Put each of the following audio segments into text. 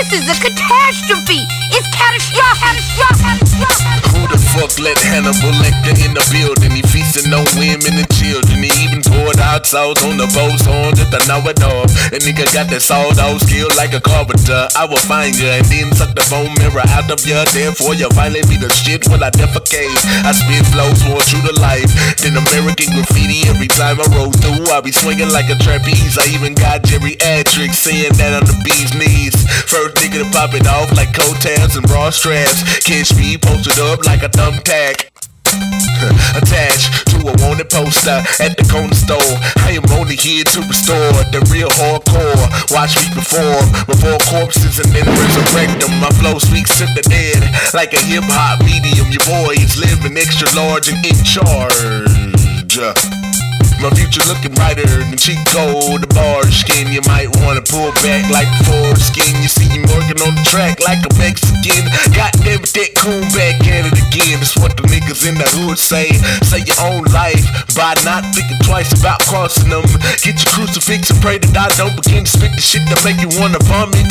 This is a catastrophe. It's catastrophic. Who the fuck let Hannibal Lecter in the building? He feasting on women and children. He even poured hot sauce on the boat's horn just to know it off. And nigga got that sawed off skill like a carpenter. I will find you and then suck the bone mirror out of you. Therefore, you finally be the shit when I defecate. I spit flows more true to life than American graffiti. Every time I roll through, I be swinging like a trapeze. I even got geriatrics saying that on the bee's knees. First nigga to pop it off like coat tabs and bra straps. Catch me posted up like a thumbtack. Attached to a wanted poster at the corner store. I am only here to restore the real hardcore. Watch me perform before corpses and then resurrect them. My flow speaks to the dead like a hip hop medium. Your boy is living extra large and in charge. My future looking brighter than Chico DeBarge skin. You might wanna pull back like foreskin. You see me working on the track like a Mexican. Goddamn it, that coon back. That's what the niggas in the hood say. Say your own life by not thinking twice about crossing them. Get your crucifix and pray that I don't begin to spit the shit that make you wanna vomit.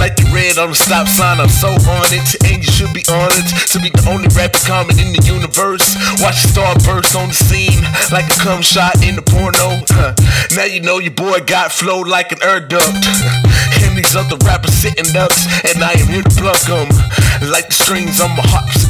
Like you read on the stop sign, I'm so on it. And you should be honored to be the only rapper common in the universe. Watch the star burst on the scene like a cum shot in the porno. Now you know your boy got flow like an air duct. And these other rappers sitting ducks, and I am here to pluck them. Like the strings on my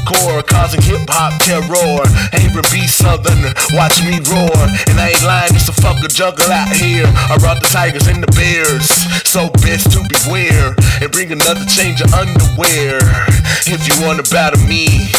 harpsichord, causing hip hop terror. Aaron B. Southern, watch me roar. And I ain't lying, just a fucker juggle out here. I brought the tigers and the bears, so best to beware. And bring another change of underwear. If you want to battle me,